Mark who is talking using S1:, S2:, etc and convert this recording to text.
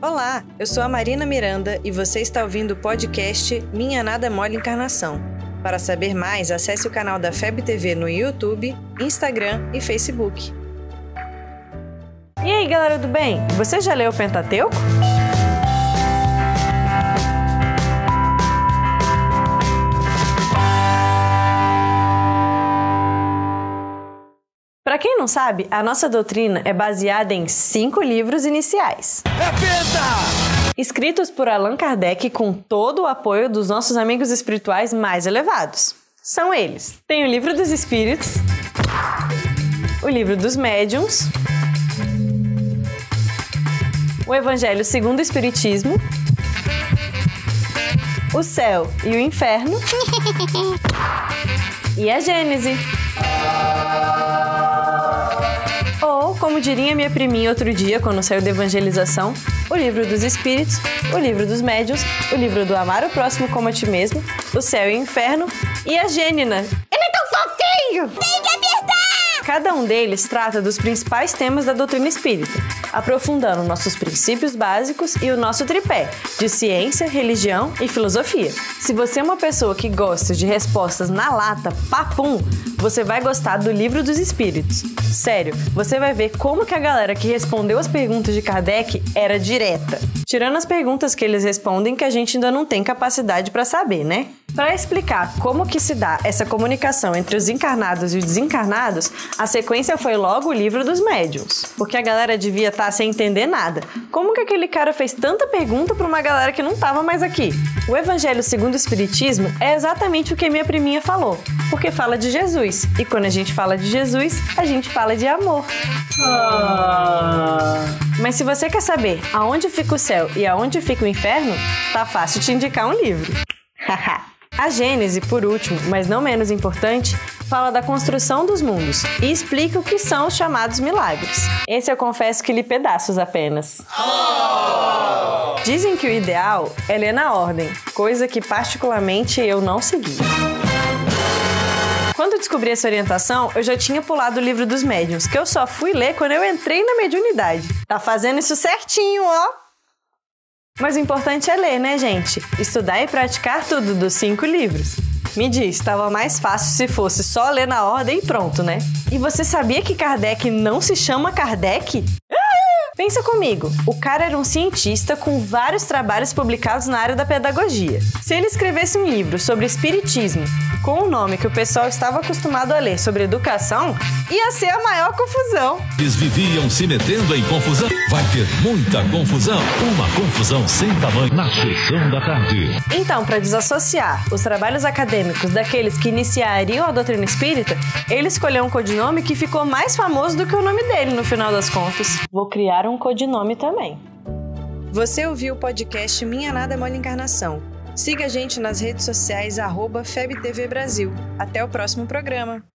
S1: Olá, eu sou a Marina Miranda e você está ouvindo o podcast Minha Nada Mole Encarnação. Para saber mais, acesse o canal da FEB TV no YouTube, Instagram e Facebook. E aí, galera do bem? Você já leu o Pentateuco? Para quem não sabe, a nossa doutrina é baseada em cinco livros iniciais. É penta! Escritos por Allan Kardec com todo o apoio dos nossos amigos espirituais mais elevados. São eles: tem o Livro dos Espíritos, o Livro dos Médiuns, o Evangelho segundo o Espiritismo, o Céu e o Inferno e a Gênese. Ou, como diria minha priminha outro dia, quando saiu da evangelização, o livro dos Espíritos, o livro dos Médiuns, o livro do Amar o Próximo como a Ti Mesmo, o Céu e o Inferno e a Gênina. Ele é tão fofinho! Tem que apertar! Cada um deles trata dos principais temas da doutrina espírita, aprofundando nossos princípios básicos e o nosso tripé de ciência, religião e filosofia. Se você é uma pessoa que gosta de respostas na lata, papum, você vai gostar do Livro dos Espíritos. Sério, você vai ver como que a galera que respondeu as perguntas de Kardec era direta. Tirando as perguntas que eles respondem que a gente ainda não tem capacidade para saber, né? Para explicar como que se dá essa comunicação entre os encarnados e os desencarnados, a sequência foi logo o livro dos médiuns, porque a galera devia estar tá sem entender nada. Como que aquele cara fez tanta pergunta para uma galera que não estava mais aqui? O Evangelho segundo o Espiritismo é exatamente o que minha priminha falou, porque fala de Jesus, e quando a gente fala de Jesus, a gente fala de amor. Ah. Mas se você quer saber aonde fica o céu e aonde fica o inferno, tá fácil te indicar um livro. Haha. A Gênese, por último, mas não menos importante, fala da construção dos mundos e explica o que são os chamados milagres. Esse eu confesso que li pedaços apenas. Dizem que o ideal é ler na ordem, coisa que particularmente eu não segui. Quando eu descobri essa orientação, eu já tinha pulado o livro dos médiuns, que eu só fui ler quando eu entrei na mediunidade. Tá fazendo isso certinho, ó! Mas o importante é ler, né, gente? Estudar e praticar tudo dos cinco livros. Me diz, estava mais fácil se fosse só ler na ordem e pronto, né? E você sabia que Kardec não se chama Kardec? Pensa comigo, o cara era um cientista com vários trabalhos publicados na área da pedagogia. Se ele escrevesse um livro sobre espiritismo, com o nome que o pessoal estava acostumado a ler sobre educação, ia ser a maior confusão.
S2: Eles viviam se metendo em confusão. Vai ter muita confusão. Uma confusão sem tamanho na sessão da tarde.
S1: Então, para desassociar os trabalhos acadêmicos daqueles que iniciariam a doutrina espírita, ele escolheu um codinome que ficou mais famoso do que o nome dele no final das contas. Vou criar um codinome também. Você ouviu o podcast Minha Nada Mole Encarnação. Siga a gente nas redes sociais, arroba FebTV Brasil. Até o próximo programa.